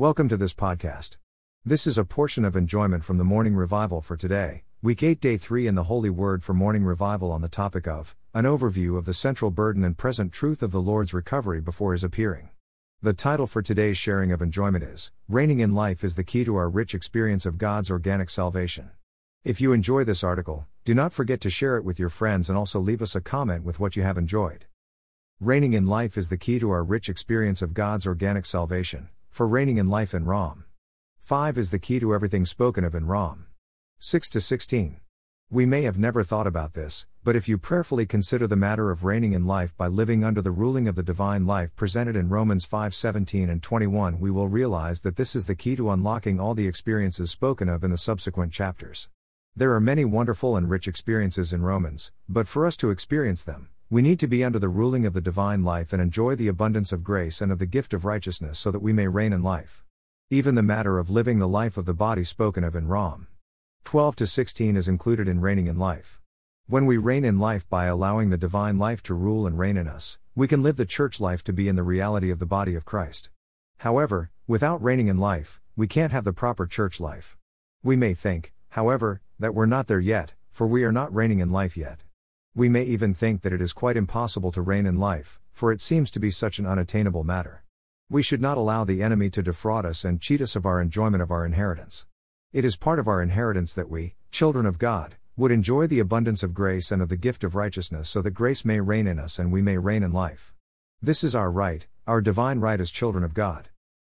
Welcome to this podcast. This is a portion of enjoyment from the morning revival for today, week 8, day 3 in the Holy Word for morning revival on the topic of an overview of the central burden and present truth of the Lord's recovery before his appearing. The title for today's sharing of enjoyment is Reigning in Life is the Key to Our Rich Experience of God's Organic Salvation. If you enjoy this article, do not forget to share it with your friends and also leave us a comment with what you have enjoyed. Reigning in life is the key to our rich experience of God's organic salvation, for reigning in life in Rom. 5 is the key to everything spoken of in Rom. 6 to 16. We may have never thought about this, but if you prayerfully consider the matter of reigning in life by living under the ruling of the divine life presented in Romans 5:17 and 21, we will realize that this is the key to unlocking all the experiences spoken of in the subsequent chapters. There are many wonderful and rich experiences in Romans, but for us to experience them, we need to be under the ruling of the divine life and enjoy the abundance of grace and of the gift of righteousness so that we may reign in life. Even the matter of living the life of the body spoken of in Rom 12 to 16 is included in reigning in life. When we reign in life by allowing the divine life to rule and reign in us, we can live the church life to be in the reality of the body of Christ. However, without reigning in life, we can't have the proper church life. We may think, however, that we're not there yet, for we are not reigning in life yet. We may even think that it is quite impossible to reign in life, for it seems to be such an unattainable matter. We should not allow the enemy to defraud us and cheat us of our enjoyment of our inheritance. It is part of our inheritance that we, children of God, would enjoy the abundance of grace and of the gift of righteousness so that grace may reign in us and we may reign in life. This is our right, our divine right as children of God.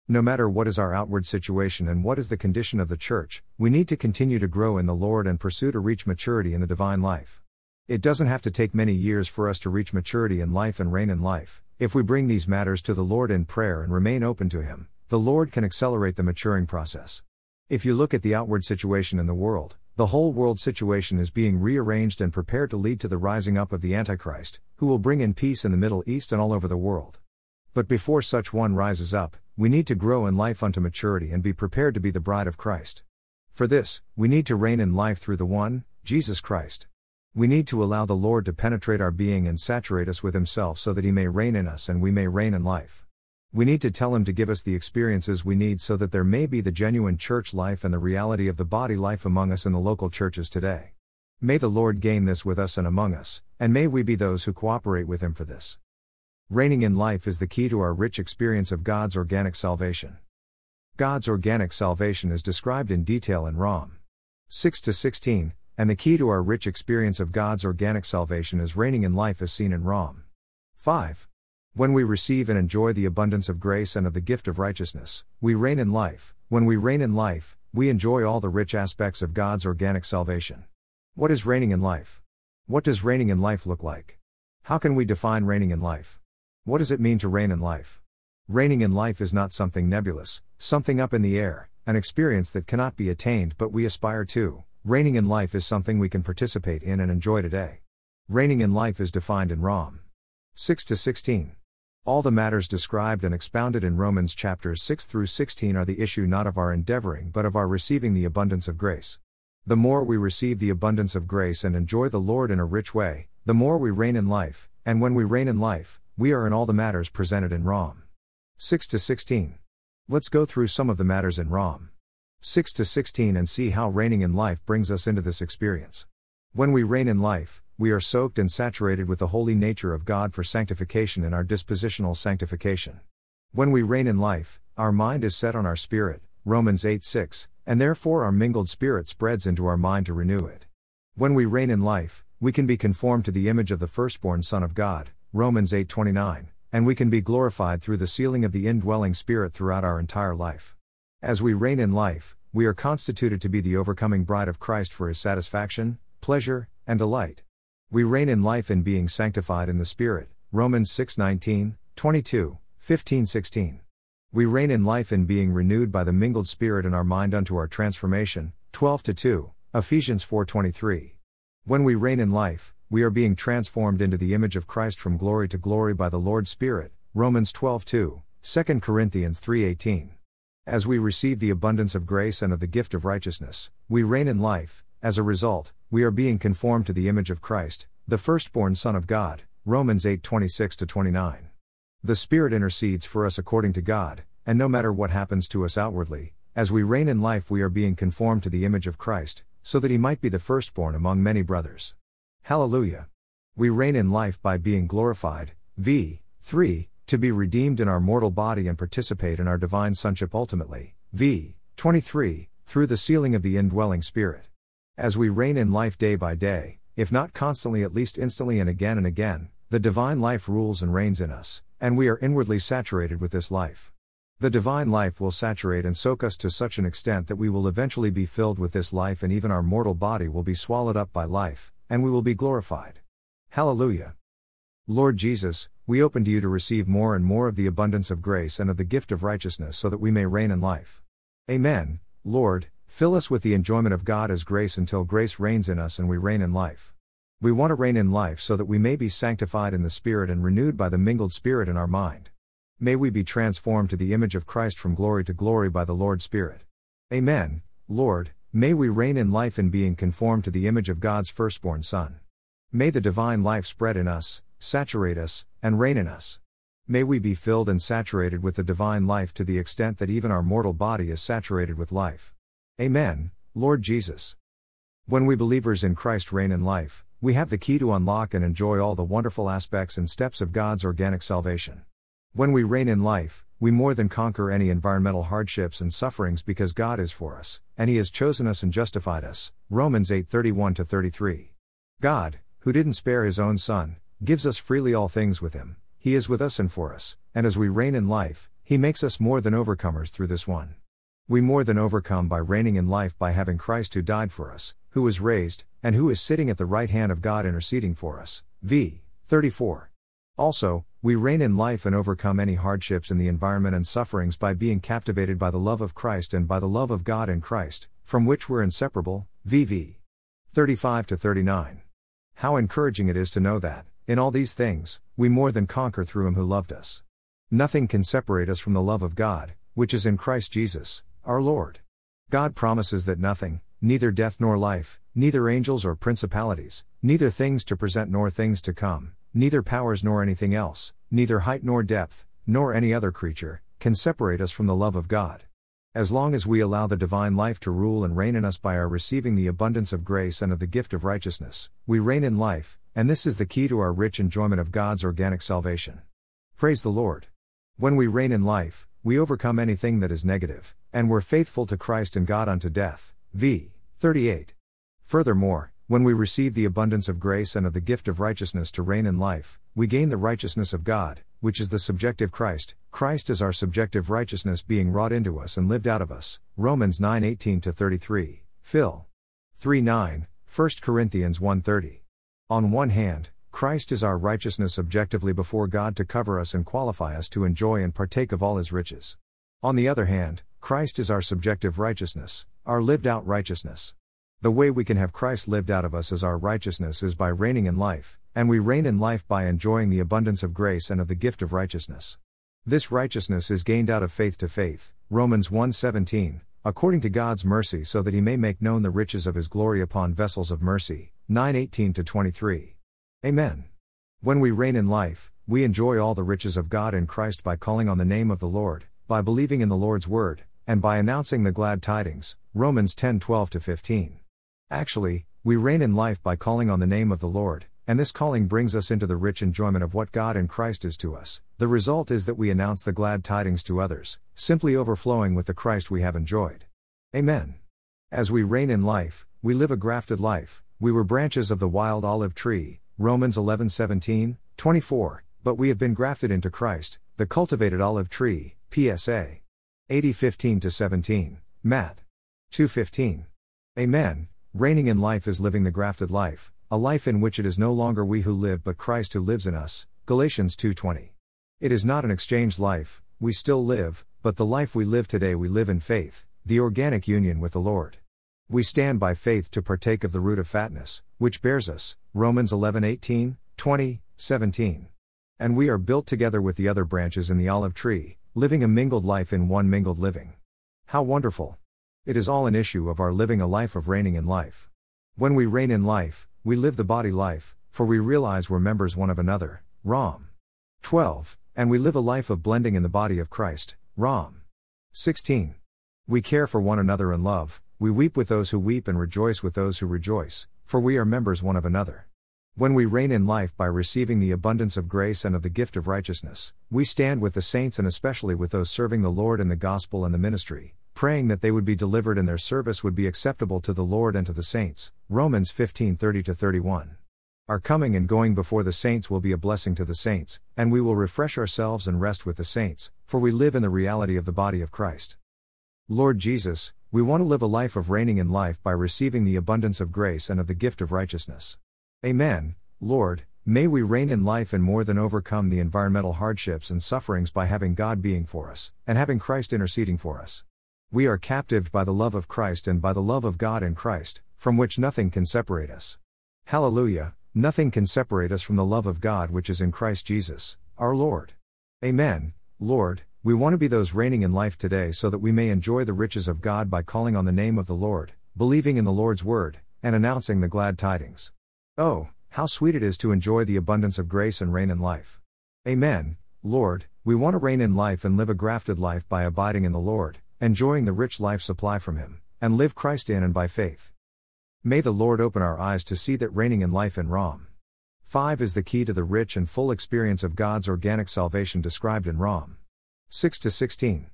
No matter what is our outward situation and what is the condition of the church, we need to continue to grow in the Lord and pursue to reach maturity in the divine life. It doesn't have to take many years for us to reach maturity in life and reign in life. If we bring these matters to the Lord in prayer and remain open to Him, the Lord can accelerate the maturing process. If you look at the outward situation in the world, the whole world situation is being rearranged and prepared to lead to the rising up of the Antichrist, who will bring in peace in the Middle East and all over the world. But before such one rises up, we need to grow in life unto maturity and be prepared to be the bride of Christ. For this, we need to reign in life through the one, Jesus Christ. We need to allow the Lord to penetrate our being and saturate us with Himself so that He may reign in us and we may reign in life. We need to tell Him to give us the experiences we need so that there may be the genuine church life and the reality of the body life among us in the local churches today. May the Lord gain this with us and among us, and may we be those who cooperate with Him for this. Reigning in life is the key to our rich experience of God's organic salvation. God's organic salvation is described in detail in Rom 6 to 16, and the key to our rich experience of God's organic salvation is reigning in life as seen in Rom 5. When we receive and enjoy the abundance of grace and of the gift of righteousness, we reign in life. When we reign in life, we enjoy all the rich aspects of God's organic salvation. What is reigning in life? What does reigning in life look like? How can we define reigning in life? What does it mean to reign in life? Reigning in life is not something nebulous, something up in the air, an experience that cannot be attained but we aspire to. Reigning in life is something we can participate in and enjoy today. Reigning in life is defined in Rom 6 to 16. All the matters described and expounded in Romans chapters 6 through 16 are the issue not of our endeavoring but of our receiving the abundance of grace. The more we receive the abundance of grace and enjoy the Lord in a rich way, the more we reign in life, and when we reign in life, we are in all the matters presented in Rom 6 to 16. Let's go through some of the matters in Rom 6 to 16 and see how reigning in life brings us into this experience. When we reign in life, we are soaked and saturated with the holy nature of God for sanctification in our dispositional sanctification. When we reign in life, our mind is set on our spirit, Romans 8 6, and therefore our mingled spirit spreads into our mind to renew it. When we reign in life, we can be conformed to the image of the firstborn Son of God, Romans 8:29, and we can be glorified through the sealing of the indwelling spirit throughout our entire life. As we reign in life, we are constituted to be the overcoming bride of Christ for his satisfaction, pleasure, and delight. We reign in life in being sanctified in the spirit, Romans 6:19, 22, 15, 16. We reign in life in being renewed by the mingled spirit in our mind unto our transformation, 12 to 2, Ephesians 4:23. When we reign in life, we are being transformed into the image of Christ from glory to glory by the Lord's Spirit. Romans 12:2, 2 Corinthians 3:18. As we receive the abundance of grace and of the gift of righteousness, we reign in life. As a result, we are being conformed to the image of Christ, the firstborn Son of God. Romans 8:26 29. The Spirit intercedes for us according to God, and no matter what happens to us outwardly, as we reign in life, we are being conformed to the image of Christ, so that he might be the firstborn among many brothers. Hallelujah. We reign in life by being glorified. V. 3. To be redeemed in our mortal body and participate in our divine sonship ultimately. V. 23. Through the sealing of the indwelling Spirit. As we reign in life day by day, if not constantly, at least instantly and again and again, the divine life rules and reigns in us, and we are inwardly saturated with this life. The divine life will saturate and soak us to such an extent that we will eventually be filled with this life, and even our mortal body will be swallowed up by life, and we will be glorified. Hallelujah. Lord Jesus, we open to you to receive more and more of the abundance of grace and of the gift of righteousness so that we may reign in life. Amen. Lord, fill us with the enjoyment of God as grace until grace reigns in us and we reign in life. We want to reign in life so that we may be sanctified in the Spirit and renewed by the mingled Spirit in our mind. May we be transformed to the image of Christ from glory to glory by the Lord Spirit. Amen. Lord, may we reign in life in being conformed to the image of God's firstborn Son. May the divine life spread in us, saturate us, and reign in us. May we be filled and saturated with the divine life to the extent that even our mortal body is saturated with life. Amen, Lord Jesus. When we believers in Christ reign in life, we have the key to unlock and enjoy all the wonderful aspects and steps of God's organic salvation. When we reign in life, we more than conquer any environmental hardships and sufferings because God is for us, and He has chosen us and justified us. Romans 8 31 33. God, who didn't spare His own Son, gives us freely all things with Him. He is with us and for us, and as we reign in life, He makes us more than overcomers through this one. We more than overcome by reigning in life by having Christ who died for us, who was raised, and who is sitting at the right hand of God interceding for us. V. 34. Also, we reign in life and overcome any hardships in the environment and sufferings by being captivated by the love of Christ and by the love of God in Christ, from which we're inseparable. VV 35 to 39. How encouraging it is to know that, in all these things, we more than conquer through Him who loved us. Nothing can separate us from the love of God, which is in Christ Jesus, our Lord. God promises that nothing, neither death nor life, neither angels or principalities, neither things to present nor things to come, neither powers nor anything else, neither height nor depth, nor any other creature, can separate us from the love of God. As long as we allow the divine life to rule and reign in us by our receiving the abundance of grace and of the gift of righteousness, we reign in life, and this is the key to our rich enjoyment of God's organic salvation. Praise the Lord. When we reign in life, we overcome anything that is negative, and we're faithful to Christ and God unto death. V. 38. Furthermore, when we receive the abundance of grace and of the gift of righteousness to reign in life, we gain the righteousness of God, which is the subjective Christ. Christ is our subjective righteousness being wrought into us and lived out of us. Romans 9:18 33. Phil 3:9, 1 Corinthians 1:30. On one hand, Christ is our righteousness objectively before God to cover us and qualify us to enjoy and partake of all his riches. On the other hand, Christ is our subjective righteousness, our lived out righteousness. The way we can have Christ lived out of us as our righteousness is by reigning in life, and we reign in life by enjoying the abundance of grace and of the gift of righteousness. This righteousness is gained out of faith to faith, Romans 1:17, according to God's mercy so that he may make known the riches of his glory upon vessels of mercy, 9:18 to 23. Amen. When we reign in life, we enjoy all the riches of God in Christ by calling on the name of the Lord, by believing in the Lord's word, and by announcing the glad tidings, Romans 10:12 to 15. Actually, we reign in life by calling on the name of the Lord, and this calling brings us into the rich enjoyment of what God in Christ is to us. The result is that we announce the glad tidings to others, simply overflowing with the Christ we have enjoyed. Amen. As we reign in life, we live a grafted life. We were branches of the wild olive tree, Romans 11:17, 24, but we have been grafted into Christ, the cultivated olive tree, PSA 80:15 to 17, Matt 2:15. Amen. Reigning in life is living the grafted life, a life in which it is no longer we who live but Christ who lives in us. Galatians 2:20. It is not an exchanged life, we still live, but the life we live today we live in faith, the organic union with the Lord. We stand by faith to partake of the root of fatness, which bears us. Romans 11:18, 20, 17. And we are built together with the other branches in the olive tree, living a mingled life in one mingled living. How wonderful! It is all an issue of our living a life of reigning in life. When we reign in life, we live the body life, for we realize we're members one of another. Rom. 12. And we live a life of blending in the body of Christ. Rom. 16. We care for one another in love, we weep with those who weep and rejoice with those who rejoice, for we are members one of another. When we reign in life by receiving the abundance of grace and of the gift of righteousness, we stand with the saints and especially with those serving the Lord in the gospel and the ministry, praying that they would be delivered and their service would be acceptable to the Lord and to the saints. Romans 15:30 31. Our coming and going before the saints will be a blessing to the saints, and we will refresh ourselves and rest with the saints, for we live in the reality of the body of Christ. Lord Jesus, we want to live a life of reigning in life by receiving the abundance of grace and of the gift of righteousness. Amen. Lord, may we reign in life and more than overcome the environmental hardships and sufferings by having God being for us, and having Christ interceding for us. We are captived by the love of Christ and by the love of God in Christ, from which nothing can separate us. Hallelujah, nothing can separate us from the love of God which is in Christ Jesus, our Lord. Amen. Lord, we want to be those reigning in life today so that we may enjoy the riches of God by calling on the name of the Lord, believing in the Lord's word, and announcing the glad tidings. Oh, how sweet it is to enjoy the abundance of grace and reign in life. Amen. Lord, we want to reign in life and live a grafted life by abiding in the Lord, enjoying the rich life supply from Him, and live Christ in and by faith. May the Lord open our eyes to see that reigning in life in Rom. 5 is the key to the rich and full experience of God's organic salvation described in Rom. 6 to 16.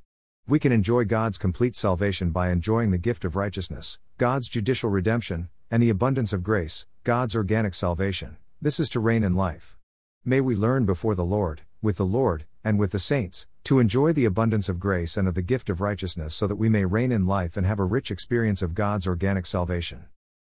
We can enjoy God's complete salvation by enjoying the gift of righteousness, God's judicial redemption, and the abundance of grace, God's organic salvation. This is to reign in life. May we learn before the Lord, with the Lord, and with the saints, to enjoy the abundance of grace and of the gift of righteousness so that we may reign in life and have a rich experience of God's organic salvation.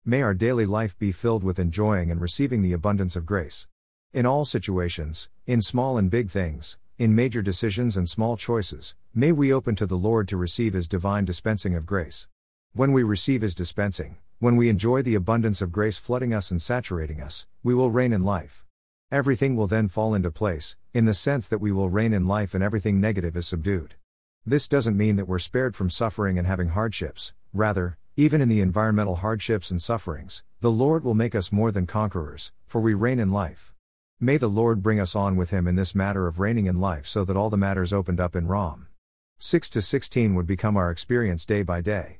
May our daily life be filled with enjoying and receiving the abundance of grace. In all situations, in small and big things, in major decisions and small choices, may we open to the Lord to receive His divine dispensing of grace. When we receive His dispensing, when we enjoy the abundance of grace flooding us and saturating us, we will reign in life. Everything will then fall into place, in the sense that we will reign in life and everything negative is subdued. This doesn't mean that we're spared from suffering and having hardships, rather, even in the environmental hardships and sufferings, the Lord will make us more than conquerors, for we reign in life. May the Lord bring us on with Him in this matter of reigning in life so that all the matters opened up in Rom. 6 to 16 would become our experience day by day.